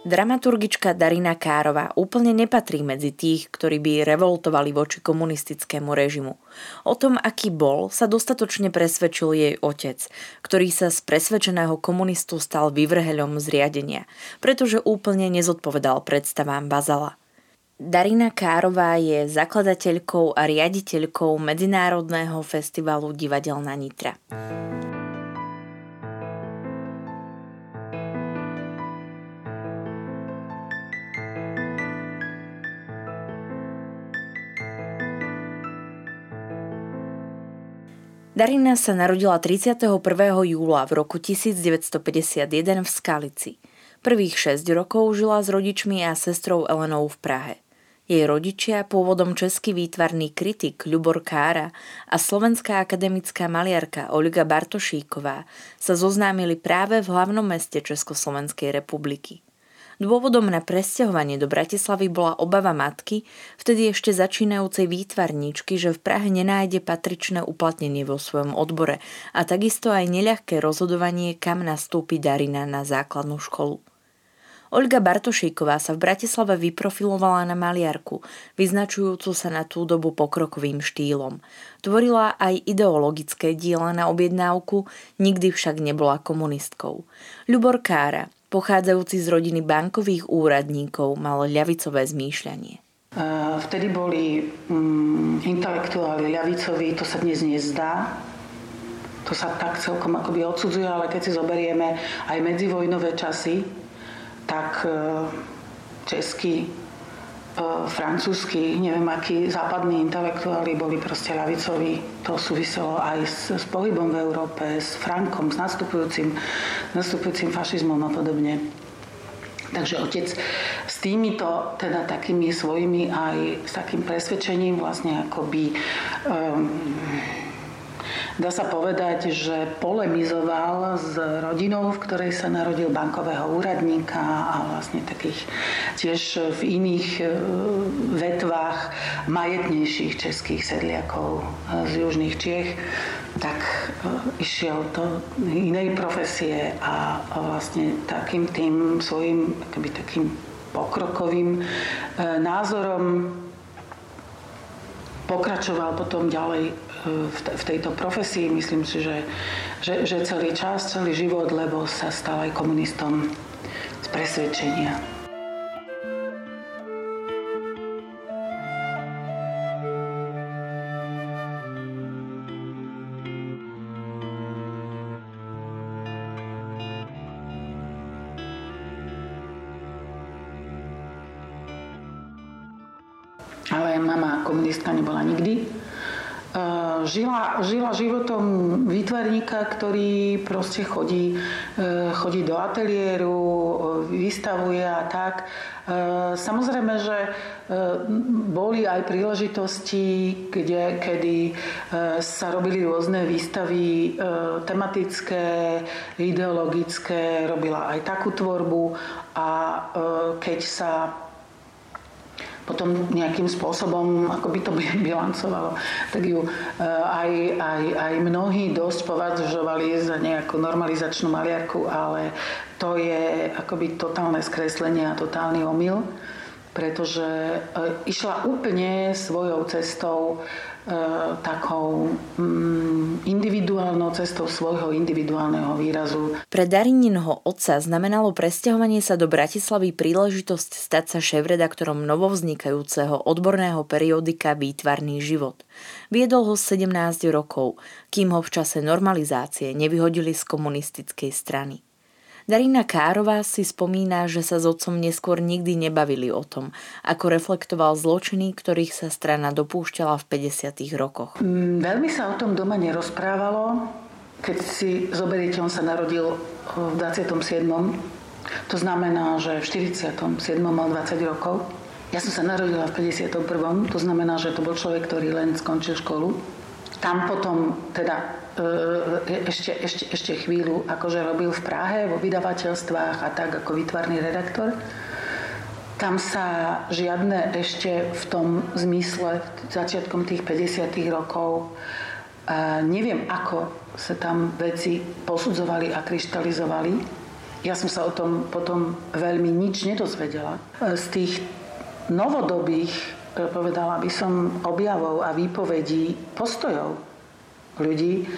Dramaturgička Darina Károva úplne nepatrí medzi tých, ktorí by revoltovali voči komunistickému režimu. O tom, aký bol, sa dostatočne presvedčil jej otec, ktorý sa z presvedčeného komunistu stal vyvrheľom zriadenia, pretože úplne nezodpovedal predstavám Bazala. Darina Kárová je zakladateľkou a riaditeľkou Medzinárodného festivalu Divadelná Nitra. Darina sa narodila 31. júla v roku 1951 v Skalici. Prvých 6 rokov žila s rodičmi a sestrou Elenou v Prahe. Jej rodičia, pôvodom český výtvarný kritik Ľubor Kára a slovenská akademická maliarka Olga Bartošíková sa zoznámili práve v hlavnom meste Československej republiky. Dôvodom na presťahovanie do Bratislavy bola obava matky, vtedy ešte začínajúcej výtvarníčky, že v Prahe nenájde patričné uplatnenie vo svojom odbore a takisto aj neľahké rozhodovanie, kam nastúpi Darina na základnú školu. Olga Bartošíková sa v Bratislave vyprofilovala na maliarku, vyznačujúcu sa na tú dobu pokrokovým štýlom. Tvorila aj ideologické diela na objednávku, nikdy však nebola komunistkou. Ľubor Kára, pochádzajúci z rodiny bankových úradníkov, mal ľavicové zmýšľanie. Vtedy boli mm, intelektuáli ľavicoví, to sa dnes nezdá. To sa tak celkom akoby odsudzuje, ale keď si zoberieme aj medzivojnové časy, tak e, český francúzsky, neviem akí západní intelektuáli boli proste ľavicoví. To súviselo aj s, s pohybom v Európe, s Frankom, s nastupujúcim, nastupujúcim fašizmom a podobne. Takže otec s týmito teda takými svojimi aj s takým presvedčením vlastne akoby um, Dá sa povedať, že polemizoval s rodinou, v ktorej sa narodil bankového úradníka a vlastne takých tiež v iných e, vetvách majetnejších českých sedliakov e, z južných Čiech, tak e, išiel do inej profesie a vlastne takým tým svojim takým pokrokovým názorom pokračoval potom ďalej v tejto profesii. Myslím si, že, že, že celý čas, celý život, lebo sa stal aj komunistom z presvedčenia. Ktorý proste chodí, e, chodí do ateliéru, e, vystavuje a tak. E, samozrejme, že boli aj príležitosti, kde, kedy sa robili rôzne výstavy tematické, ideologické, robila aj takú tvorbu a keď sa potom nejakým spôsobom, ako by to bilancovalo, tak ju eh, aj, aj, aj mnohí dosť považovali za nejakú normalizačnú maliarku, ale to je akoby totálne skreslenie a totálny omyl pretože eh, išla úplne svojou cestou takou mm, individuálnou cestou svojho individuálneho výrazu. Pre Darininho otca znamenalo presťahovanie sa do Bratislavy príležitosť stať sa šéf-redaktorom novovznikajúceho odborného periodika Výtvarný život. Viedol ho 17 rokov, kým ho v čase normalizácie nevyhodili z komunistickej strany. Darina Kárová si spomína, že sa s otcom neskôr nikdy nebavili o tom, ako reflektoval zločiny, ktorých sa strana dopúšťala v 50. rokoch. Mm, veľmi sa o tom doma nerozprávalo. Keď si zoberiete, on sa narodil v 27. To znamená, že v 47. mal 20 rokov. Ja som sa narodila v 51. To znamená, že to bol človek, ktorý len skončil školu. Tam potom teda ešte, ešte, ešte chvíľu akože robil v Prahe vo vydavateľstvách a tak ako výtvarný redaktor. Tam sa žiadne ešte v tom zmysle začiatkom tých 50 rokov a neviem, ako sa tam veci posudzovali a kryštalizovali. Ja som sa o tom potom veľmi nič nedozvedela. Z tých novodobých, e, povedala by som, objavov a výpovedí postojov ľudí,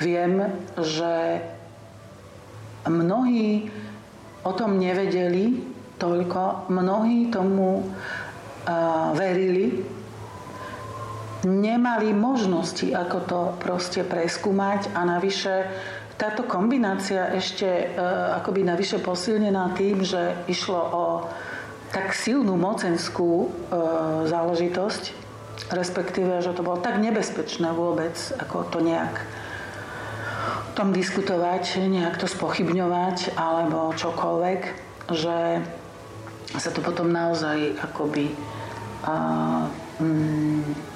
viem, že mnohí o tom nevedeli toľko, mnohí tomu uh, verili, nemali možnosti, ako to proste preskúmať a navyše táto kombinácia ešte uh, akoby navyše posilnená tým, že išlo o tak silnú mocenskú uh, záležitosť, respektíve, že to bolo tak nebezpečné vôbec, ako to nejak tom diskutovať, nejak to spochybňovať alebo čokoľvek, že sa to potom naozaj akoby a, mm,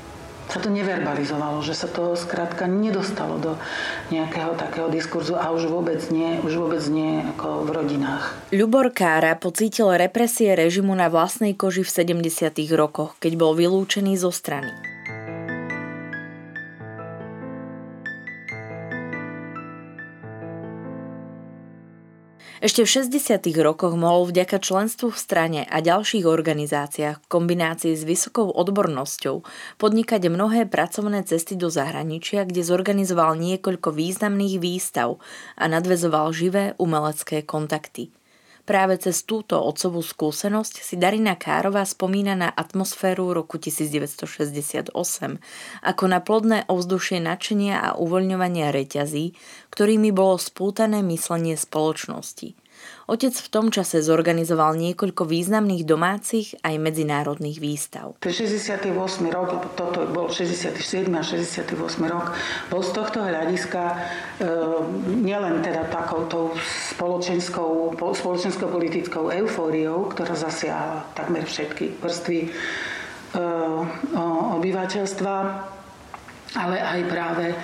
sa to neverbalizovalo, že sa to skrátka nedostalo do nejakého takého diskurzu a už vôbec nie, už vôbec nie ako v rodinách. Ľubor Kára pocítil represie režimu na vlastnej koži v 70. rokoch, keď bol vylúčený zo strany. Ešte v 60. rokoch mohol vďaka členstvu v strane a ďalších organizáciách v kombinácii s vysokou odbornosťou podnikať mnohé pracovné cesty do zahraničia, kde zorganizoval niekoľko významných výstav a nadvezoval živé umelecké kontakty. Práve cez túto otcovú skúsenosť si Darina Kárová spomína na atmosféru roku 1968 ako na plodné ovzdušie nadšenia a uvoľňovania reťazí, ktorými bolo spútané myslenie spoločnosti. Otec v tom čase zorganizoval niekoľko významných domácich aj medzinárodných výstav. Ten 68. rok, toto bol 67. a 68. rok, bol z tohto hľadiska e, nielen teda takouto spoločenskou, spoločenskou politickou eufóriou, ktorá zasiahla takmer všetky vrstvy e, obyvateľstva, ale aj práve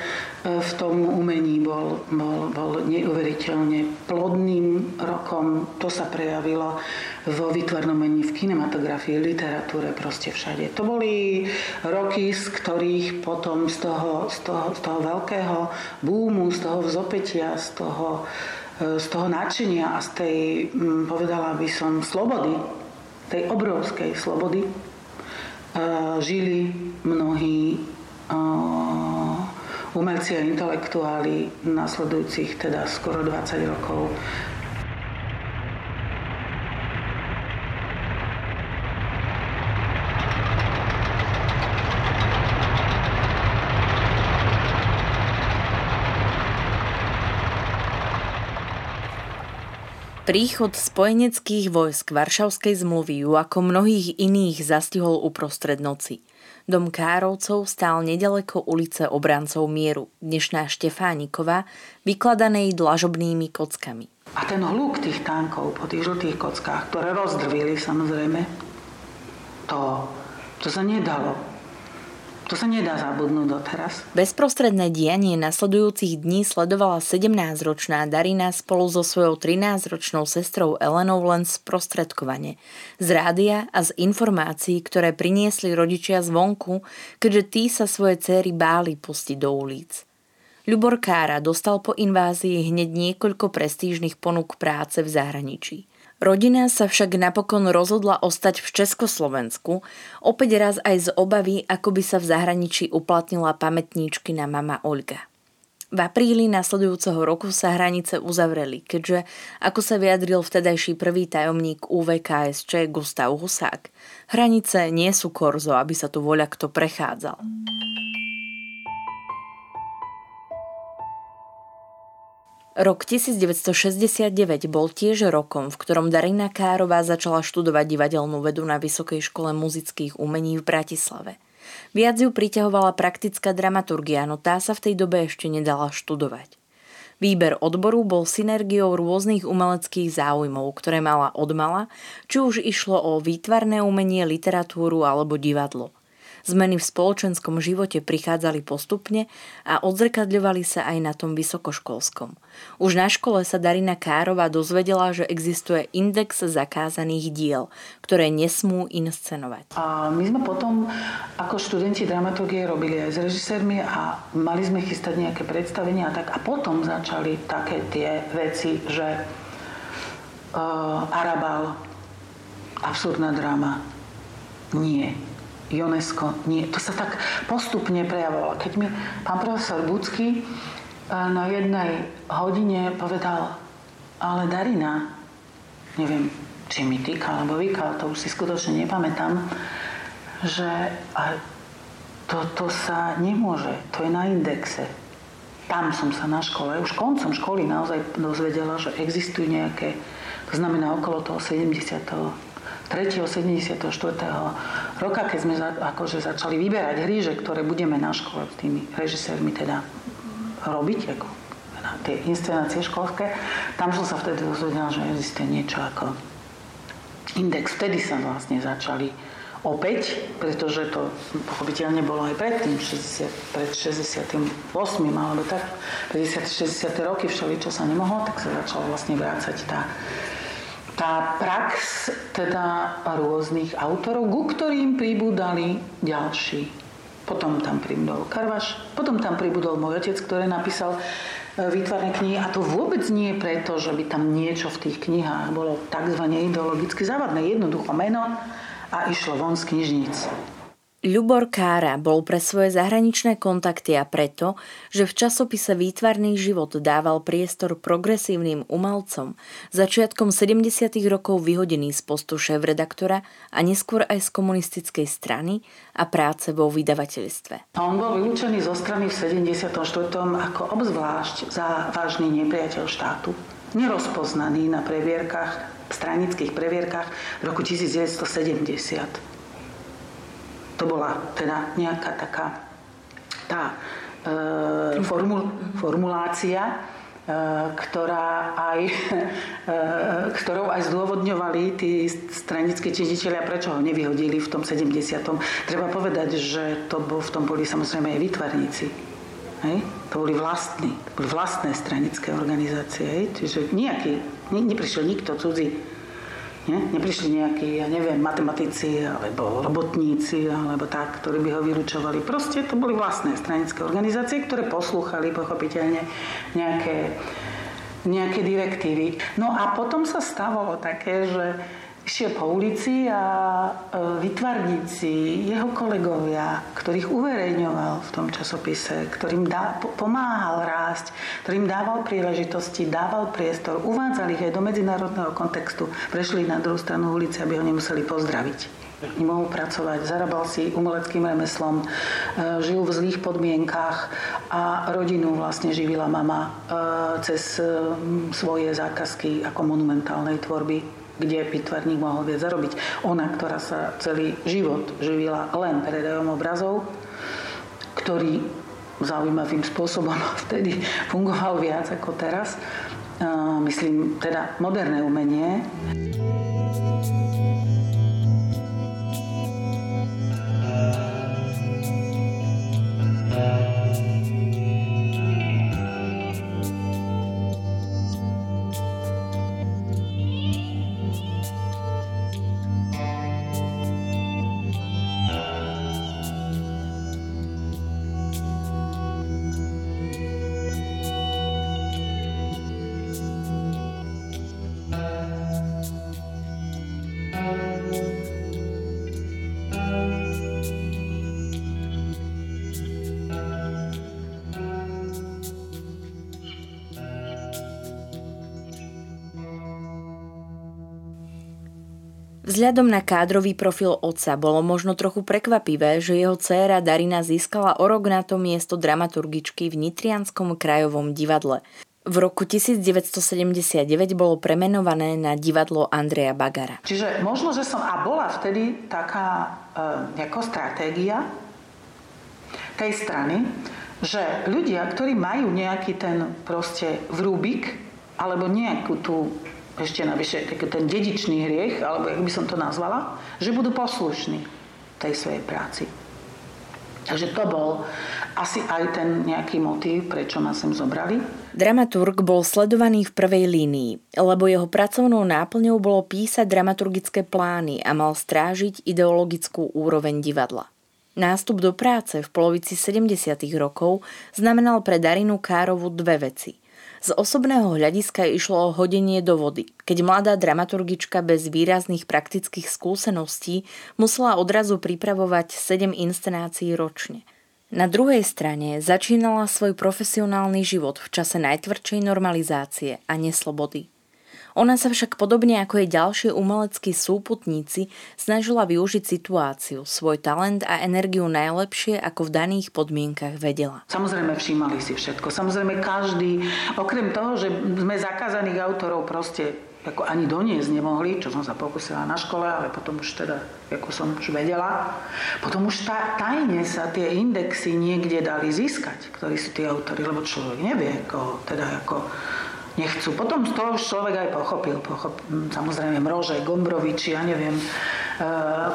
v tom umení bol, bol, bol neuveriteľne plodným rokom. To sa prejavilo vo výtvarnom umení, v kinematografii, literatúre, proste všade. To boli roky, z ktorých potom z toho, z toho, z toho veľkého búmu, z toho vzopetia, z toho, z toho nadšenia a z tej, povedala by som, slobody, tej obrovskej slobody, žili mnohí umelci a intelektuáli nasledujúcich teda skoro 20 rokov Príchod spojeneckých vojsk Varšavskej zmluvy ju ako mnohých iných zastihol uprostred noci. Dom Károvcov stál nedaleko ulice obrancov mieru, dnešná Štefánikova, vykladanej dlažobnými kockami. A ten hluk tých tankov po tých žltých kockách, ktoré rozdrvili samozrejme, to, to sa nedalo to sa nedá zabudnúť doteraz. Bezprostredné dianie nasledujúcich dní sledovala 17-ročná Darina spolu so svojou 13-ročnou sestrou Elenou len sprostredkovane. Z rádia a z informácií, ktoré priniesli rodičia zvonku, keďže tí sa svoje céry báli pustiť do ulic. Ľubor Kára dostal po invázii hneď niekoľko prestížnych ponúk práce v zahraničí. Rodina sa však napokon rozhodla ostať v Československu, opäť raz aj z obavy, ako by sa v zahraničí uplatnila pamätníčky na mama Olga. V apríli nasledujúceho roku sa hranice uzavreli, keďže, ako sa vyjadril vtedajší prvý tajomník UVKSČ Gustav Husák, hranice nie sú korzo, aby sa tu voľa kto prechádzal. Rok 1969 bol tiež rokom, v ktorom Darina Kárová začala študovať divadelnú vedu na Vysokej škole muzických umení v Bratislave. Viac ju priťahovala praktická dramaturgia, no tá sa v tej dobe ešte nedala študovať. Výber odboru bol synergiou rôznych umeleckých záujmov, ktoré mala odmala, či už išlo o výtvarné umenie, literatúru alebo divadlo – Zmeny v spoločenskom živote prichádzali postupne a odzrkadľovali sa aj na tom vysokoškolskom. Už na škole sa Darina Károva dozvedela, že existuje index zakázaných diel, ktoré nesmú inscenovať. A my sme potom ako študenti dramaturgie robili aj s režisérmi a mali sme chystať nejaké predstavenia a tak. A potom začali také tie veci, že uh, Arabal, absurdná dráma, nie UNESCO. Nie, to sa tak postupne prejavovalo. Keď mi pán profesor Bucky eh, na jednej hodine povedal, ale Darina, neviem, či mi týka alebo vykal, to už si skutočne nepamätám, že toto sa nemôže, to je na indexe. Tam som sa na škole, už koncom školy naozaj dozvedela, že existujú nejaké, to znamená okolo toho 70. 3. 74. roka, keď sme za, akože začali vyberať hríže, ktoré budeme na škole s tými režisérmi teda robiť, ako na tie inscenácie školské, tam som sa vtedy dozvedela, že existuje niečo ako index. Vtedy sa vlastne začali opäť, pretože to pochopiteľne bolo aj predtým, 60, pred 68. alebo tak, 50. 60. roky všeli, čo sa nemohlo, tak sa začala vlastne vrácať tá tá prax teda rôznych autorov, ku ktorým pribúdali ďalší. Potom tam pribudol Karvaš, potom tam pribudol môj otec, ktorý napísal e, výtvarné knihy a to vôbec nie je preto, že by tam niečo v tých knihách bolo tzv. ideologicky závadné, jednoducho meno a išlo von z knižníc. Ľubor Kára bol pre svoje zahraničné kontakty a preto, že v časopise Výtvarný život dával priestor progresívnym umelcom, začiatkom 70. rokov vyhodený z postu šéf-redaktora a neskôr aj z komunistickej strany a práce vo vydavateľstve. On bol vylúčený zo strany v 74. ako obzvlášť za vážny nepriateľ štátu. Nerozpoznaný na previerkach, stranických previerkach v roku 1970 to bola teda nejaká taká tá e, formul, formulácia, e, ktorá aj, e, ktorou aj zdôvodňovali tí stranické činiteľia, prečo ho nevyhodili v tom 70. Treba povedať, že to bol, v tom boli samozrejme aj výtvarníci. Hej? To boli vlastní, to boli vlastné stranické organizácie. Hej? Čiže nejaký, ne, neprišiel nikto cudzí nie? Neprišli nejakí, ja neviem, matematici alebo robotníci alebo tak, ktorí by ho vylúčovali. Proste to boli vlastné stranické organizácie, ktoré poslúchali pochopiteľne nejaké, nejaké direktívy. No a potom sa stávalo také, že išiel po ulici a e, vytvarníci, jeho kolegovia, ktorých uverejňoval v tom časopise, ktorým dá, pomáhal rásť, ktorým dával príležitosti, dával priestor, uvádzali ich aj do medzinárodného kontextu, prešli na druhú stranu ulice, aby ho nemuseli pozdraviť. Nemohol pracovať, zarábal si umeleckým remeslom, e, žil v zlých podmienkách a rodinu vlastne živila mama e, cez svoje zákazky ako monumentálnej tvorby kde pitvárnik mohol viac zarobiť. Ona, ktorá sa celý život živila len predajom obrazov, ktorý zaujímavým spôsobom vtedy fungoval viac ako teraz. Myslím, teda moderné umenie. Vzhľadom na kádrový profil otca bolo možno trochu prekvapivé, že jeho dcéra Darina získala o rok na to miesto dramaturgičky v Nitrianskom krajovom divadle. V roku 1979 bolo premenované na divadlo Andreja Bagara. Čiže možno, že som a bola vtedy taká e, ako stratégia tej strany, že ľudia, ktorí majú nejaký ten proste vrúbik, alebo nejakú tú ešte navyše taký ten dedičný hriech, alebo jak by som to nazvala, že budú poslušní tej svojej práci. Takže to bol asi aj ten nejaký motív, prečo ma sem zobrali. Dramaturg bol sledovaný v prvej línii, lebo jeho pracovnou náplňou bolo písať dramaturgické plány a mal strážiť ideologickú úroveň divadla. Nástup do práce v polovici 70. rokov znamenal pre Darinu Károvu dve veci. Z osobného hľadiska išlo o hodenie do vody, keď mladá dramaturgička bez výrazných praktických skúseností musela odrazu pripravovať 7 inscenácií ročne. Na druhej strane začínala svoj profesionálny život v čase najtvrdšej normalizácie a neslobody. Ona sa však podobne ako jej ďalšie umeleckí súputníci snažila využiť situáciu, svoj talent a energiu najlepšie, ako v daných podmienkach vedela. Samozrejme všímali si všetko. Samozrejme každý, okrem toho, že sme zakázaných autorov proste ako ani doniesť nemohli, čo som sa pokusila na škole, ale potom už teda, ako som už vedela, potom už tá, tajne sa tie indexy niekde dali získať, ktorí sú tí autory, lebo človek nevie, ako, teda ako nechcú. Potom z toho človek aj pochopil. pochop, samozrejme Mrože, Gombrovič, ja neviem, e,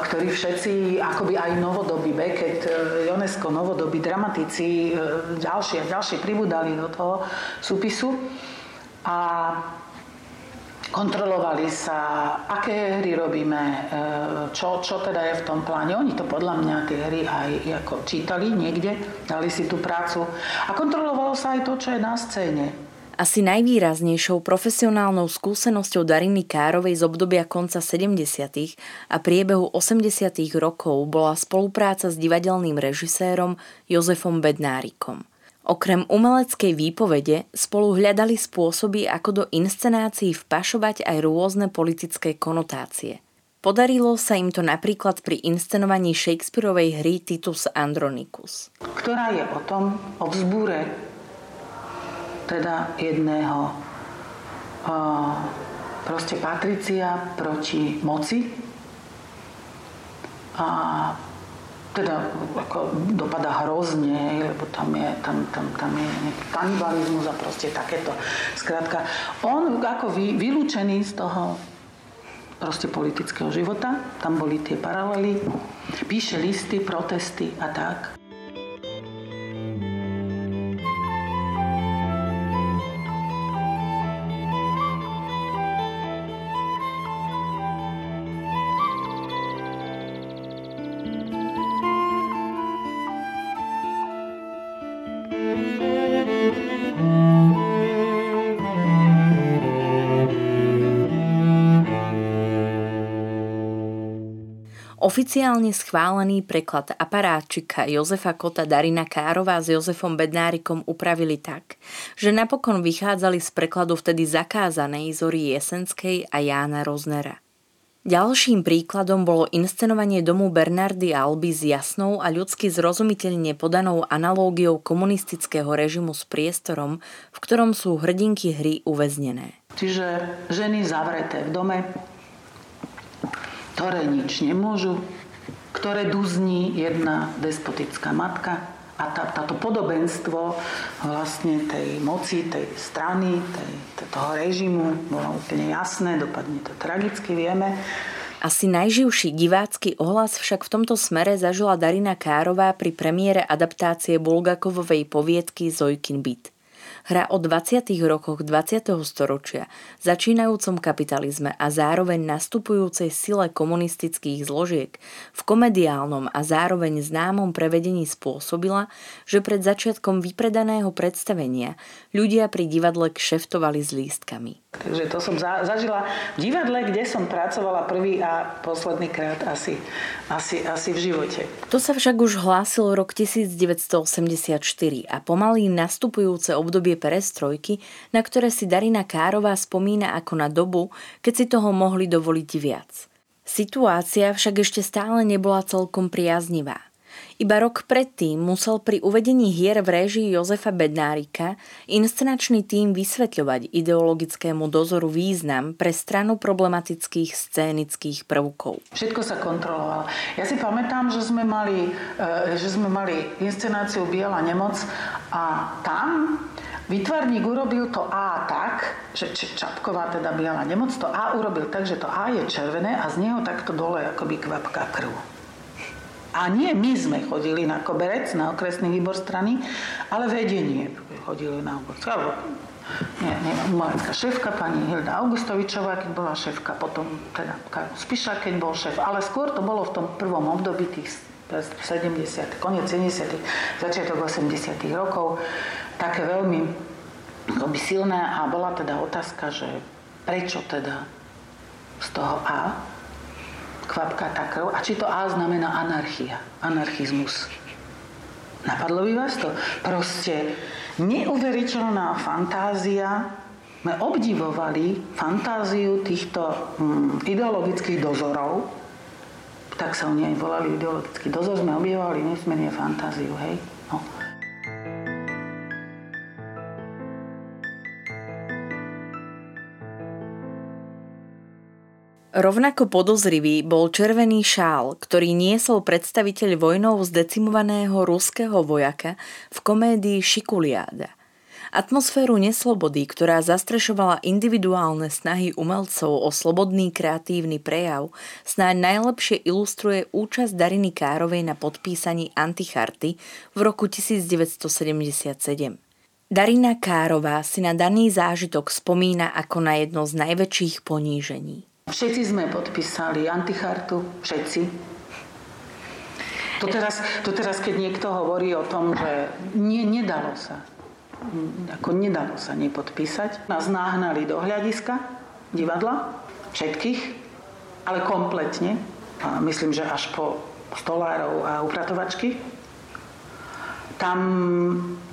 ktorí všetci, akoby aj novodobí, Beckett, e, Jonesko, novodobí dramatici, e, ďalšie a ďalšie pribudali do toho súpisu. A kontrolovali sa, aké hry robíme, čo, čo teda je v tom pláne. Oni to podľa mňa tie hry aj ako čítali niekde, dali si tú prácu. A kontrolovalo sa aj to, čo je na scéne. Asi najvýraznejšou profesionálnou skúsenosťou Dariny Károvej z obdobia konca 70. a priebehu 80. rokov bola spolupráca s divadelným režisérom Jozefom Bednárikom. Okrem umeleckej výpovede spolu hľadali spôsoby, ako do inscenácií vpašovať aj rôzne politické konotácie. Podarilo sa im to napríklad pri inscenovaní Shakespeareovej hry Titus Andronicus. Ktorá je o tom, o vzbúre teda jedného proste Patricia proti moci a teda ako dopada hrozne, lebo tam je, tam, tam, tam je nejaký kanibalizmus a proste takéto. Skrátka, on ako vy, vylúčený z toho proste politického života, tam boli tie paralely, píše listy, protesty a tak. Oficiálne schválený preklad aparátčika Jozefa Kota Darina Kárová s Jozefom Bednárikom upravili tak, že napokon vychádzali z prekladu vtedy zakázanej Zory Jesenskej a Jána Roznera. Ďalším príkladom bolo inscenovanie domu Bernardy Alby s jasnou a ľudsky zrozumiteľne podanou analógiou komunistického režimu s priestorom, v ktorom sú hrdinky hry uväznené. Čiže ženy zavreté v dome, ktoré nič nemôžu, ktoré duzní jedna despotická matka a tá, táto podobenstvo vlastne tej moci, tej strany, tej, toho režimu bolo úplne jasné, dopadne to tragicky, vieme. Asi najživší divácky ohlas však v tomto smere zažila Darina Kárová pri premiére adaptácie Bulgakovovej poviedky Zojkin byt. Hra o 20. rokoch 20. storočia, začínajúcom kapitalizme a zároveň nastupujúcej sile komunistických zložiek v komediálnom a zároveň známom prevedení spôsobila, že pred začiatkom vypredaného predstavenia ľudia pri divadle kšeftovali s lístkami. Takže to som zažila v divadle, kde som pracovala prvý a posledný krát asi, asi, asi v živote. To sa však už hlásil rok 1984 a pomaly nastupujúce obdobie perestrojky, na ktoré si Darina Kárová spomína ako na dobu, keď si toho mohli dovoliť viac. Situácia však ešte stále nebola celkom priaznivá. Iba rok predtým musel pri uvedení hier v réžii Jozefa Bednárika inscenačný tým vysvetľovať ideologickému dozoru význam pre stranu problematických scénických prvkov. Všetko sa kontrolovalo. Ja si pamätám, že sme mali, e, že sme mali inscenáciu Biela nemoc a tam Výtvarník urobil to A tak, že Čapková, teda biela nemoc, to A urobil tak, že to A je červené a z neho takto dole akoby kvapká krv. A nie my sme chodili na koberec, na okresný výbor strany, ale vedenie chodili na obor. Nie, nie, umelecká šéfka, pani Hilda Augustovičová, keď bola šéfka, potom teda Spiša, keď bol šéf. Ale skôr to bolo v tom prvom období tých 70, koniec 70 začiatok 80 rokov, také veľmi akoby silné a bola teda otázka, že prečo teda z toho A kvapka tá krv a či to A znamená anarchia, anarchizmus. Napadlo by vás to? Proste neuveriteľná fantázia. My obdivovali fantáziu týchto hm, ideologických dozorov, tak sa oni aj volali ideologický dozor, sme objevovali nesmierne fantáziu, hej. No. Rovnako podozrivý bol červený šál, ktorý niesol predstaviteľ vojnou zdecimovaného ruského vojaka v komédii Šikuliáda. Atmosféru neslobody, ktorá zastrešovala individuálne snahy umelcov o slobodný kreatívny prejav, snáď najlepšie ilustruje účasť Dariny Károvej na podpísaní Anticharty v roku 1977. Darina Kárová si na daný zážitok spomína ako na jedno z najväčších ponížení. Všetci sme podpísali antichartu, všetci. To teraz, to teraz, keď niekto hovorí o tom, že nie, nedalo sa, ako nedalo sa nepodpísať, nás náhnali do hľadiska divadla, všetkých, ale kompletne. A myslím, že až po stolárov a upratovačky tam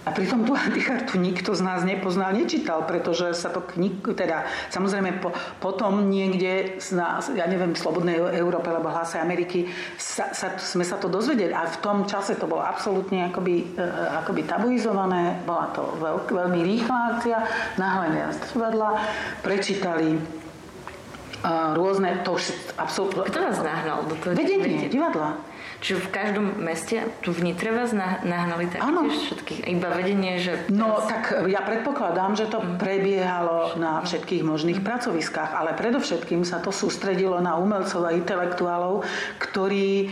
a pritom tú antichartu nikto z nás nepoznal, nečítal, pretože sa to knih, teda samozrejme po, potom niekde na, ja neviem, v Slobodnej Európe alebo Hlase Ameriky sa, sa, sme sa to dozvedeli a v tom čase to bolo absolútne akoby, e, akoby tabuizované, bola to veľk, veľmi rýchla akcia, náhle z divadla, prečítali uh, rôzne, to už absolútne... Kto vás nahnal do toho? Vedenie, divadla. Čiže v každom meste, tu v Nitre vás nahnali taktiež všetkých? Iba vedenie, že... Teraz... No tak ja predpokladám, že to mhm. prebiehalo na všetkých možných mhm. pracoviskách, ale predovšetkým sa to sústredilo na umelcov a intelektuálov, ktorí e,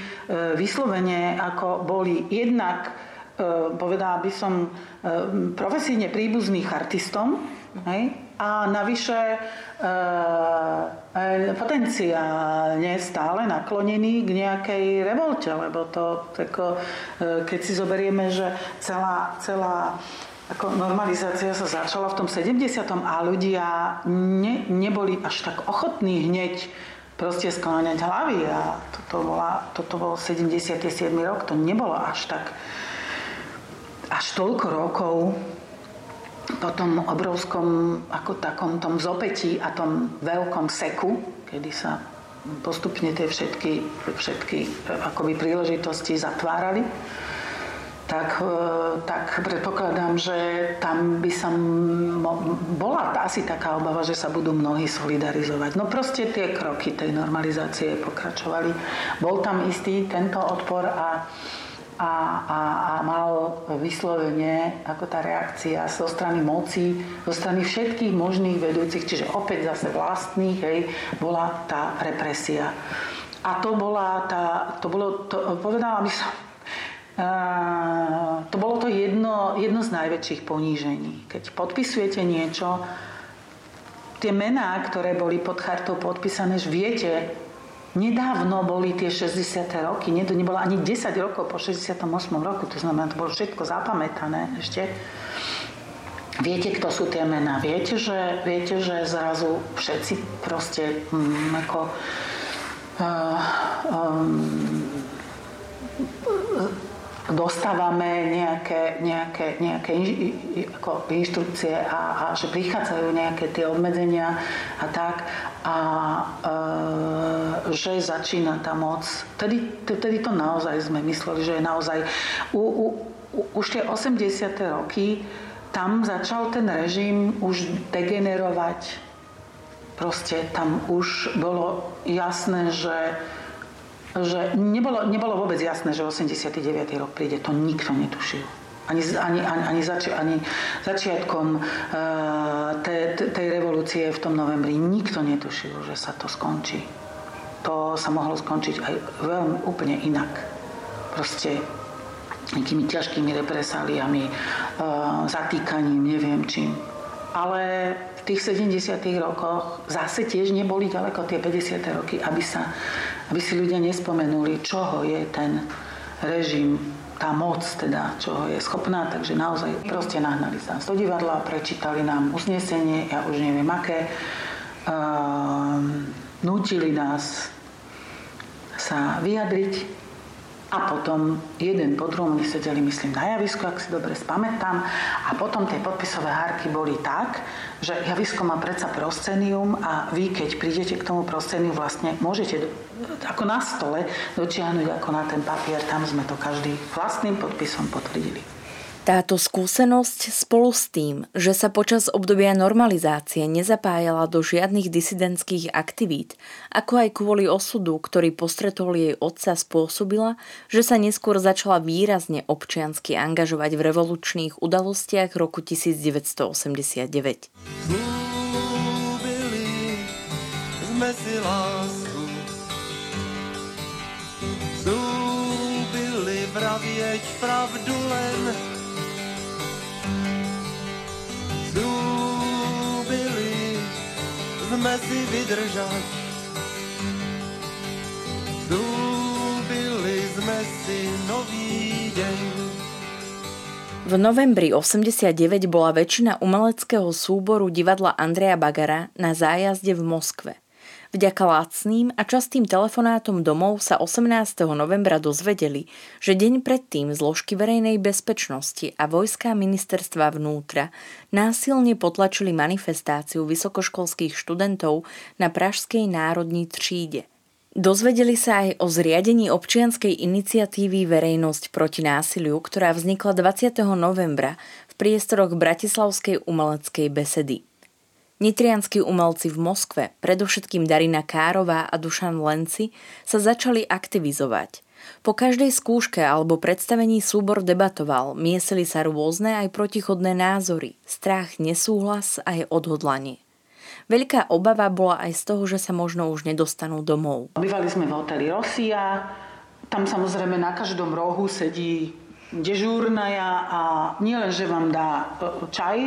vyslovene ako boli jednak, e, povedala by som, e, profesíne príbuzných artistom, hej, a navyše potenciálne stále naklonený k nejakej revolte, lebo to, tako, e, keď si zoberieme, že celá, celá ako normalizácia sa začala v tom 70. a ľudia ne, neboli až tak ochotní hneď proste skláňať hlavy a toto, bola, toto bol 77. rok, to nebolo až tak až toľko rokov po tom obrovskom ako takom tom zopetí a tom veľkom seku, kedy sa postupne tie všetky, všetky akoby príležitosti zatvárali, tak, e, tak predpokladám, že tam by som bola asi taká obava, že sa budú mnohí solidarizovať. No proste tie kroky tej normalizácie pokračovali. Bol tam istý tento odpor a a, a, a mal vyslovene ako tá reakcia zo strany moci, zo strany všetkých možných vedúcich, čiže opäť zase vlastných, hej, bola tá represia. A to bola tá, to bolo, to, povedala by som, uh, to bolo to jedno, jedno z najväčších ponížení. Keď podpisujete niečo, tie mená, ktoré boli pod chartou podpísané, že viete, Nedávno boli tie 60. roky, nie, to nebolo ani 10 rokov po 68. roku, to znamená, to bolo všetko zapamätané ešte. Viete, kto sú tie mená? Viete, že, viete, že zrazu všetci proste hm, ako uh, um, dostávame nejaké, nejaké, nejaké inštrukcie a, a že prichádzajú nejaké tie obmedzenia a tak a e, že začína tá moc. Tedy, tedy to naozaj sme mysleli, že je naozaj... U, u, už tie 80. roky tam začal ten režim už degenerovať. Proste tam už bolo jasné, že že nebolo, nebolo vôbec jasné, že 89. rok príde. To nikto netušil. Ani, ani, ani, ani, zači, ani začiatkom uh, tej, tej revolúcie v tom novembri nikto netušil, že sa to skončí. To sa mohlo skončiť aj veľmi úplne inak. Proste nejakými ťažkými represáliami, uh, zatýkaním, neviem čím. Ale v tých 70. rokoch zase tiež neboli ďaleko tie 50. roky, aby sa aby si ľudia nespomenuli, čoho je ten režim, tá moc teda, čoho je schopná, takže naozaj proste nahnali sa do divadla, prečítali nám usnesenie, ja už neviem aké, uh, nútili nás sa vyjadriť a potom jeden po druhom my sedeli, myslím, na javisku, ak si dobre spamätám. A potom tie podpisové hárky boli tak, že javisko má predsa proscenium a vy, keď prídete k tomu prosceniu, vlastne môžete ako na stole dočiahnuť ako na ten papier. Tam sme to každý vlastným podpisom potvrdili. Táto skúsenosť spolu s tým, že sa počas obdobia normalizácie nezapájala do žiadnych disidentských aktivít, ako aj kvôli osudu, ktorý postretol jej otca, spôsobila, že sa neskôr začala výrazne občiansky angažovať v revolučných udalostiach roku 1989. Zúbili sme pravdu sme si vydržať. Slúbili sme si nový deň. V novembri 89 bola väčšina umeleckého súboru divadla Andreja Bagara na zájazde v Moskve. Vďaka lacným a častým telefonátom domov sa 18. novembra dozvedeli, že deň predtým zložky verejnej bezpečnosti a vojská ministerstva vnútra násilne potlačili manifestáciu vysokoškolských študentov na Pražskej národní tříde. Dozvedeli sa aj o zriadení občianskej iniciatívy Verejnosť proti násiliu, ktorá vznikla 20. novembra v priestoroch Bratislavskej umeleckej besedy. Nitrianskí umelci v Moskve, predovšetkým Darina Kárová a Dušan Lenci, sa začali aktivizovať. Po každej skúške alebo predstavení súbor debatoval, miesili sa rôzne aj protichodné názory, strach, nesúhlas a aj odhodlanie. Veľká obava bola aj z toho, že sa možno už nedostanú domov. Bývali sme v hoteli Rosia, tam samozrejme na každom rohu sedí dežúrnaja a nielen, že vám dá e, čaj,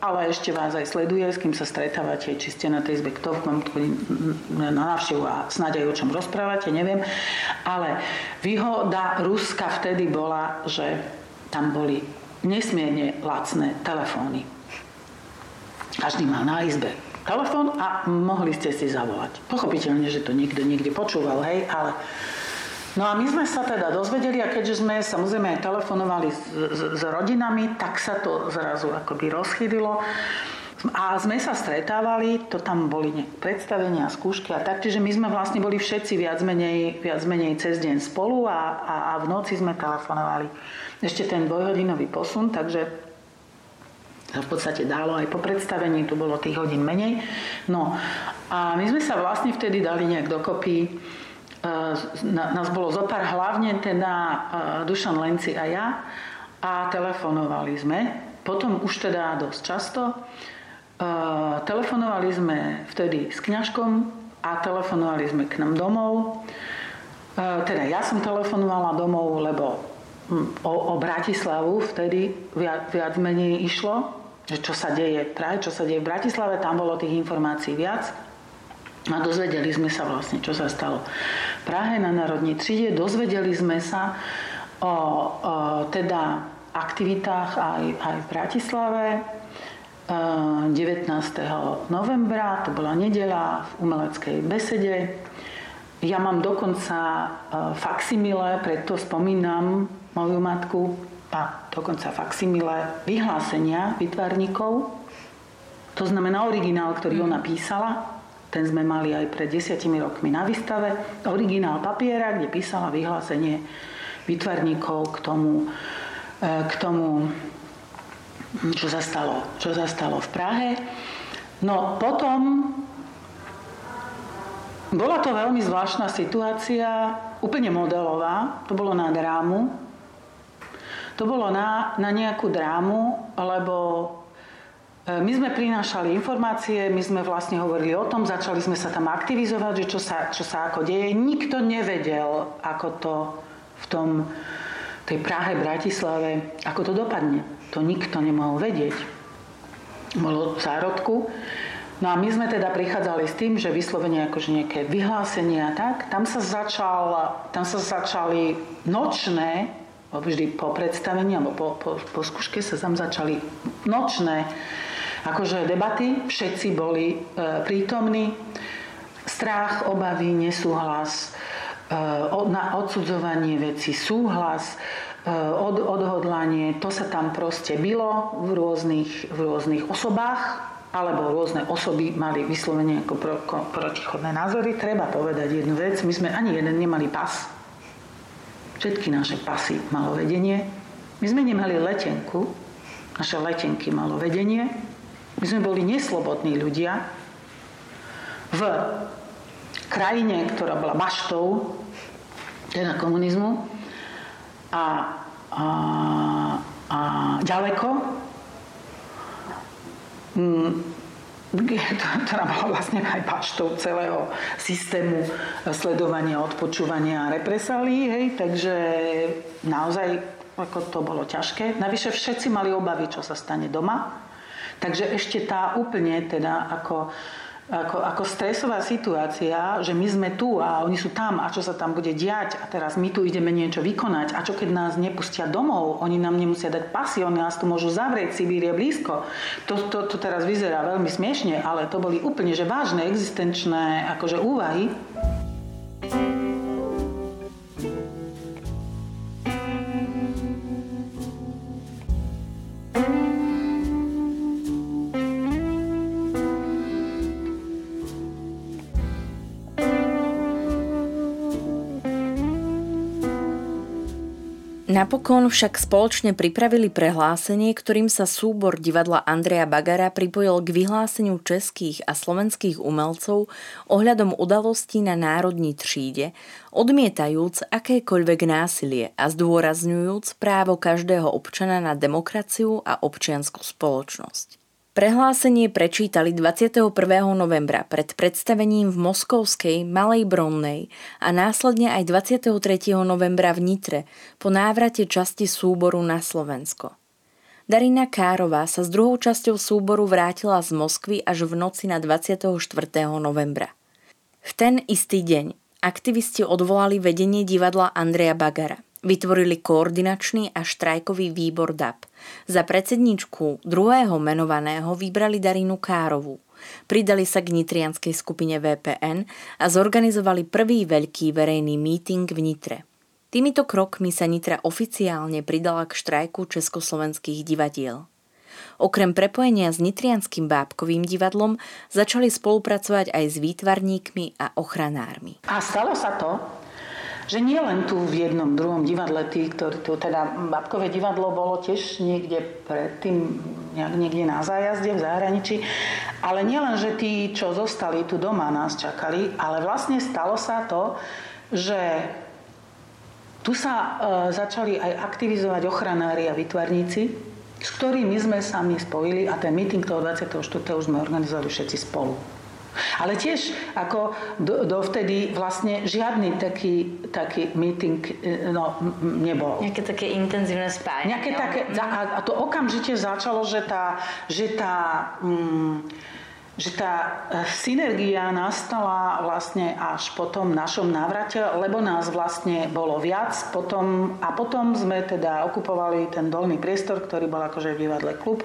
ale ešte vás aj sleduje, s kým sa stretávate, či ste na tej izbe, kto vám na návštevu a snáď aj o čom rozprávate, neviem. Ale výhoda Ruska vtedy bola, že tam boli nesmierne lacné telefóny. Každý mal na izbe telefón a mohli ste si zavolať. Pochopiteľne, že to niekto niekde počúval, hej, ale No a my sme sa teda dozvedeli a keďže sme samozrejme aj telefonovali s, s, s rodinami, tak sa to zrazu akoby rozchýdilo. A sme sa stretávali, to tam boli predstavenia, skúšky a tak, čiže my sme vlastne boli všetci viac menej, viac menej cez deň spolu a, a, a v noci sme telefonovali. Ešte ten dvojhodinový posun, takže v podstate dalo aj po predstavení, tu bolo tých hodín menej. No a my sme sa vlastne vtedy dali nejak dokopy nás bolo zopár, hlavne teda Dušan Lenci a ja a telefonovali sme. Potom už teda dosť často. Telefonovali sme vtedy s kňažkom a telefonovali sme k nám domov. Teda ja som telefonovala domov, lebo hm, o, o Bratislavu vtedy viac, viac menej išlo, že čo sa deje, práve čo sa deje v Bratislave, tam bolo tých informácií viac. A dozvedeli sme sa vlastne, čo sa stalo v Prahe na Národní tříde. Dozvedeli sme sa o, o teda aktivitách aj, aj v Bratislave. 19. E, novembra, to bola nedela v umeleckej besede. Ja mám dokonca e, faximile, preto spomínam moju matku, a dokonca faximile vyhlásenia vytvarníkov. To znamená originál, ktorý ona písala ten sme mali aj pred desiatimi rokmi na výstave. Originál papiera, kde písala vyhlásenie výtvarníkov k tomu, e, k tomu čo, sa stalo, čo sa stalo v Prahe. No potom bola to veľmi zvláštna situácia, úplne modelová. To bolo na drámu. To bolo na, na nejakú drámu, lebo my sme prinášali informácie, my sme vlastne hovorili o tom, začali sme sa tam aktivizovať, že čo sa, čo sa ako deje. Nikto nevedel, ako to v tom, tej Prahe, Bratislave, ako to dopadne. To nikto nemohol vedieť. Bolo v zárodku. No a my sme teda prichádzali s tým, že vyslovene akože nejaké vyhlásenia tak, tam sa, začal, tam sa začali nočné, vždy po predstavení alebo po, po, po skúške sa tam začali nočné akože debaty, všetci boli e, prítomní. Strach, obavy, nesúhlas, e, na odsudzovanie veci súhlas, e, od, odhodlanie, to sa tam proste bylo v rôznych, v rôznych osobách, alebo rôzne osoby mali vyslovene ako pro, ko, protichodné názory. Treba povedať jednu vec, my sme ani jeden nemali pas. Všetky naše pasy malo vedenie. My sme nemali letenku, naše letenky malo vedenie. My sme boli neslobodní ľudia v krajine, ktorá bola baštou teda komunizmu a, a, a ďaleko, mm, ktorá bola vlastne aj baštou celého systému sledovania, odpočúvania a represálí, hej, takže naozaj ako to bolo ťažké. Navyše všetci mali obavy, čo sa stane doma Takže ešte tá úplne teda ako, ako, ako stresová situácia, že my sme tu a oni sú tam a čo sa tam bude diať a teraz my tu ideme niečo vykonať a čo keď nás nepustia domov, oni nám nemusia dať pasy, oni nás tu môžu zavrieť, Sibír je blízko. To, to, to teraz vyzerá veľmi smiešne, ale to boli úplne že vážne existenčné akože úvahy. Napokon však spoločne pripravili prehlásenie, ktorým sa súbor divadla Andreja Bagara pripojil k vyhláseniu českých a slovenských umelcov ohľadom udalostí na národní tříde, odmietajúc akékoľvek násilie a zdôrazňujúc právo každého občana na demokraciu a občianskú spoločnosť. Prehlásenie prečítali 21. novembra pred predstavením v Moskovskej Malej Bronnej a následne aj 23. novembra v Nitre po návrate časti súboru na Slovensko. Darina Kárová sa s druhou časťou súboru vrátila z Moskvy až v noci na 24. novembra. V ten istý deň aktivisti odvolali vedenie divadla Andreja Bagara – Vytvorili koordinačný a štrajkový výbor DAP. Za predsedničku druhého menovaného vybrali Darinu Károvú. Pridali sa k nitrianskej skupine VPN a zorganizovali prvý veľký verejný míting v Nitre. Týmito krokmi sa Nitra oficiálne pridala k štrajku československých divadiel. Okrem prepojenia s Nitrianským bábkovým divadlom začali spolupracovať aj s výtvarníkmi a ochranármi. A stalo sa to, že nie len tu v jednom, druhom divadle, tí, ktorí tu, teda Babkové divadlo bolo tiež niekde predtým, niekde na zájazde v zahraničí, ale nie len, že tí, čo zostali tu doma, nás čakali, ale vlastne stalo sa to, že tu sa e, začali aj aktivizovať ochranári a vytvarníci, s ktorými sme sami spojili a ten meeting toho 24. už sme organizovali všetci spolu. Ale tiež ako do, dovtedy vlastne žiadny taký, taký meeting e, no, nebol. Nejaké také intenzívne spájanie. Nejaké také, a, a to okamžite začalo, že tá, že tá mm, že tá e, synergia nastala vlastne až po tom našom návrate, lebo nás vlastne bolo viac potom, a potom sme teda okupovali ten dolný priestor, ktorý bol akože v divadle klub.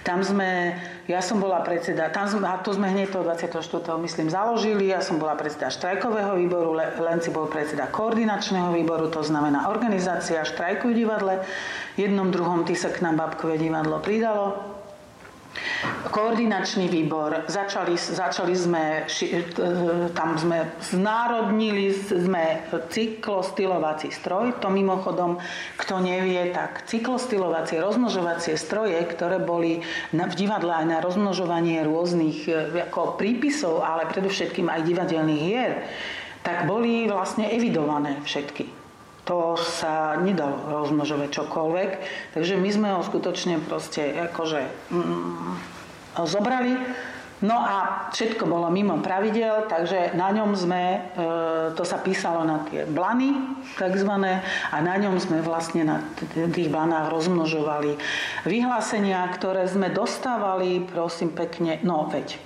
Tam sme, ja som bola predseda, tam sme, a to sme hneď toho 24. myslím založili, ja som bola predseda štrajkového výboru, Lenci bol predseda koordinačného výboru, to znamená organizácia štrajku v divadle. Jednom, druhom, ty sa k nám babkové divadlo pridalo. Koordinačný výbor. Začali, začali sme, e, tam sme znárodnili sme cyklostylovací stroj. To mimochodom, kto nevie, tak cyklostylovacie, rozmnožovacie stroje, ktoré boli v divadle aj na rozmnožovanie rôznych e, ako prípisov, ale predovšetkým aj divadelných hier, tak boli vlastne evidované všetky to sa nedalo rozmnožovať čokoľvek. Takže my sme ho skutočne proste akože mm, zobrali. No a všetko bolo mimo pravidel, takže na ňom sme, e, to sa písalo na tie blany takzvané a na ňom sme vlastne na tých blanách rozmnožovali vyhlásenia, ktoré sme dostávali, prosím pekne, no veď,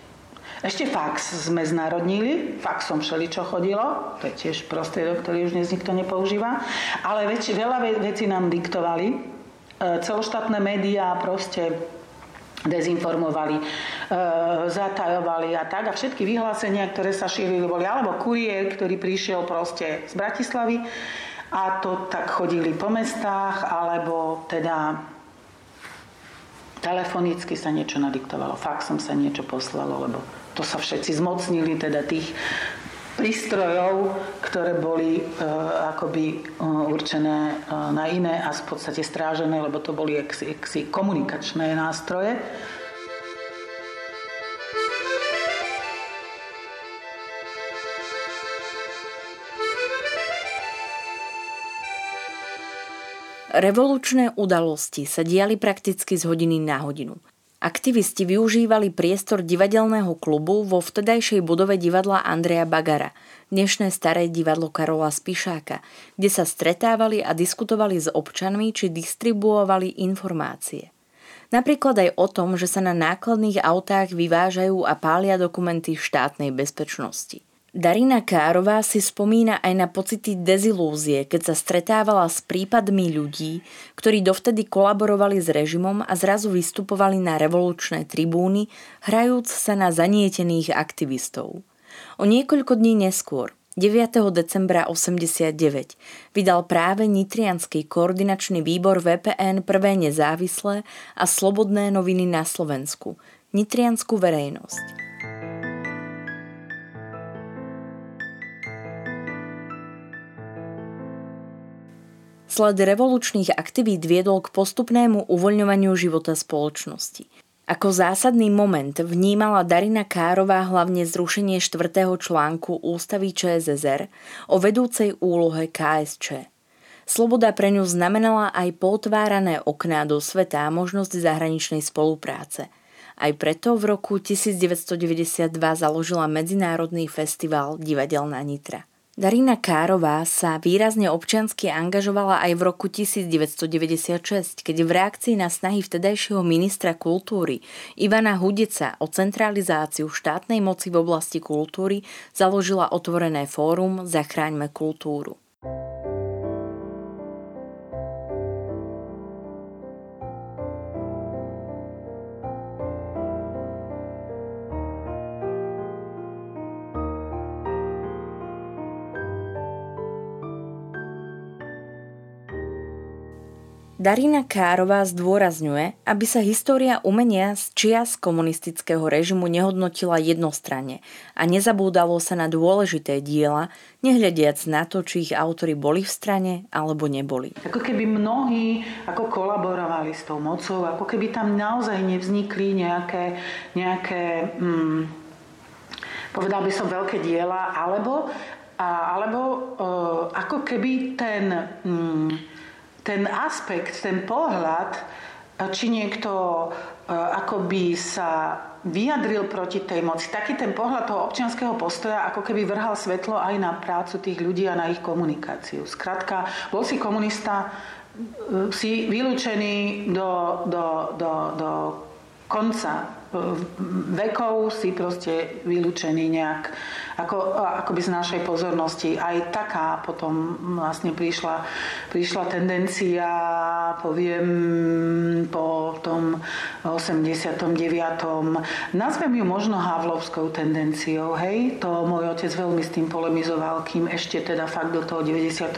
ešte fax sme znárodnili, faxom všeličo chodilo, to je tiež prostriedok, ktorý už dnes nikto nepoužíva, ale väč, veľa vecí nám diktovali, e, celoštátne médiá proste dezinformovali, e, zatajovali a tak. A všetky vyhlásenia, ktoré sa šírili, boli alebo kuriér, ktorý prišiel proste z Bratislavy a to tak chodili po mestách, alebo teda telefonicky sa niečo nadiktovalo, faxom sa niečo poslalo, lebo to sa všetci zmocnili teda tých prístrojov, ktoré boli e, akoby e, určené e, na iné a v podstate strážené, lebo to boli eksi, eksi komunikačné nástroje. Revolučné udalosti sa diali prakticky z hodiny na hodinu. Aktivisti využívali priestor divadelného klubu vo vtedajšej budove divadla Andreja Bagara, dnešné staré divadlo Karola Spišáka, kde sa stretávali a diskutovali s občanmi či distribuovali informácie. Napríklad aj o tom, že sa na nákladných autách vyvážajú a pália dokumenty štátnej bezpečnosti. Darina Kárová si spomína aj na pocity dezilúzie, keď sa stretávala s prípadmi ľudí, ktorí dovtedy kolaborovali s režimom a zrazu vystupovali na revolučné tribúny, hrajúc sa na zanietených aktivistov. O niekoľko dní neskôr, 9. decembra 89 vydal práve Nitrianský koordinačný výbor VPN prvé nezávislé a slobodné noviny na Slovensku, Nitriansku verejnosť. Sled revolučných aktivít viedol k postupnému uvoľňovaniu života spoločnosti. Ako zásadný moment vnímala Darina Kárová hlavne zrušenie štvrtého článku Ústavy ČSSR o vedúcej úlohe KSČ. Sloboda pre ňu znamenala aj potvárané okná do sveta a možnosť zahraničnej spolupráce. Aj preto v roku 1992 založila Medzinárodný festival Divadelná Nitra. Darina Kárová sa výrazne občiansky angažovala aj v roku 1996, keď v reakcii na snahy vtedajšieho ministra kultúry Ivana Hudeca o centralizáciu štátnej moci v oblasti kultúry založila otvorené fórum Zachráňme kultúru. Darina Kárová zdôrazňuje, aby sa história umenia z čias komunistického režimu nehodnotila jednostranne a nezabúdalo sa na dôležité diela, nehľadiac na to, či ich autory boli v strane alebo neboli. Ako keby mnohí ako kolaborovali s tou mocou, ako keby tam naozaj nevznikli nejaké, nejaké hmm, povedal by som veľké diela, alebo, a, alebo uh, ako keby ten... Hmm, ten aspekt, ten pohľad, či niekto e, akoby sa vyjadril proti tej moci. Taký ten pohľad toho občianského postoja, ako keby vrhal svetlo aj na prácu tých ľudí a na ich komunikáciu. Skrátka, bol si komunista, e, si vylúčený do, do, do, do konca vekov si proste vylúčený nejak ako, akoby z našej pozornosti. Aj taká potom vlastne prišla, prišla tendencia, poviem, po tom 89. Nazvem ju možno havlovskou tendenciou, hej? To môj otec veľmi s tým polemizoval, kým ešte teda fakt do toho 94.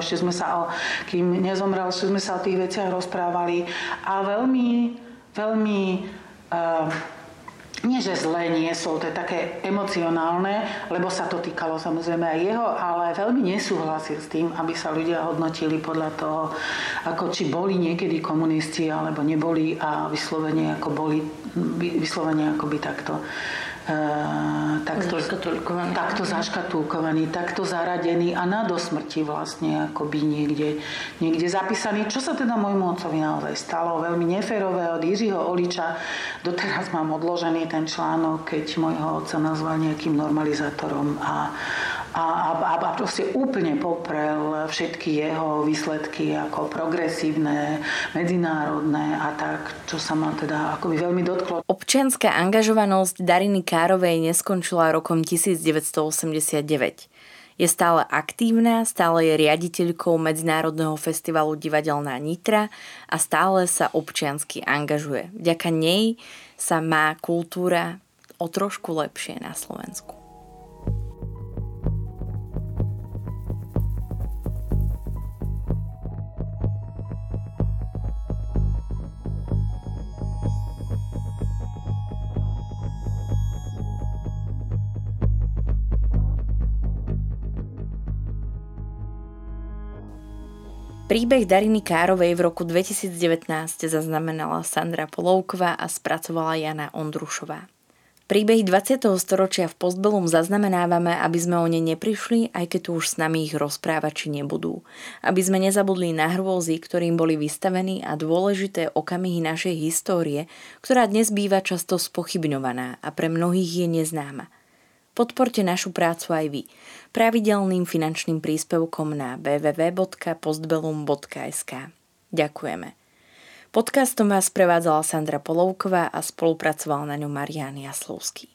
ešte sme sa o, kým nezomrel, ešte sme sa o tých veciach rozprávali a veľmi, veľmi nie že zlé niesol, to je také emocionálne, lebo sa to týkalo samozrejme aj jeho, ale veľmi nesúhlasil s tým, aby sa ľudia hodnotili podľa toho, ako či boli niekedy komunisti alebo neboli a vyslovene ako boli, vyslovene ako by takto takto, zaškatulkovaný. takto zaškatulkovaný, takto zaradený a na dosmrti vlastne akoby niekde, niekde zapísaný. Čo sa teda môjmu otcovi naozaj stalo? Veľmi neférové od Jiřího Oliča. Doteraz mám odložený ten článok, keď môjho otca nazval nejakým normalizátorom a, a, a, a proste úplne poprel všetky jeho výsledky ako progresívne, medzinárodné a tak, čo sa ma teda akoby veľmi dotklo. Občianská angažovanosť Dariny Károvej neskončila rokom 1989. Je stále aktívna, stále je riaditeľkou Medzinárodného festivalu Divadelná Nitra a stále sa občiansky angažuje. Vďaka nej sa má kultúra o trošku lepšie na Slovensku. Príbeh Dariny Károvej v roku 2019 zaznamenala Sandra Polovková a spracovala Jana Ondrušová. Príbehy 20. storočia v Postbelum zaznamenávame, aby sme o ne neprišli, aj keď tu už s nami ich rozprávači nebudú. Aby sme nezabudli na hrôzy, ktorým boli vystavení a dôležité okamihy našej histórie, ktorá dnes býva často spochybňovaná a pre mnohých je neznáma. Podporte našu prácu aj vy pravidelným finančným príspevkom na www.postbellum.sk. Ďakujeme. Podcastom vás prevádzala Sandra Polovková a spolupracoval na ňu Marian Jaslovský.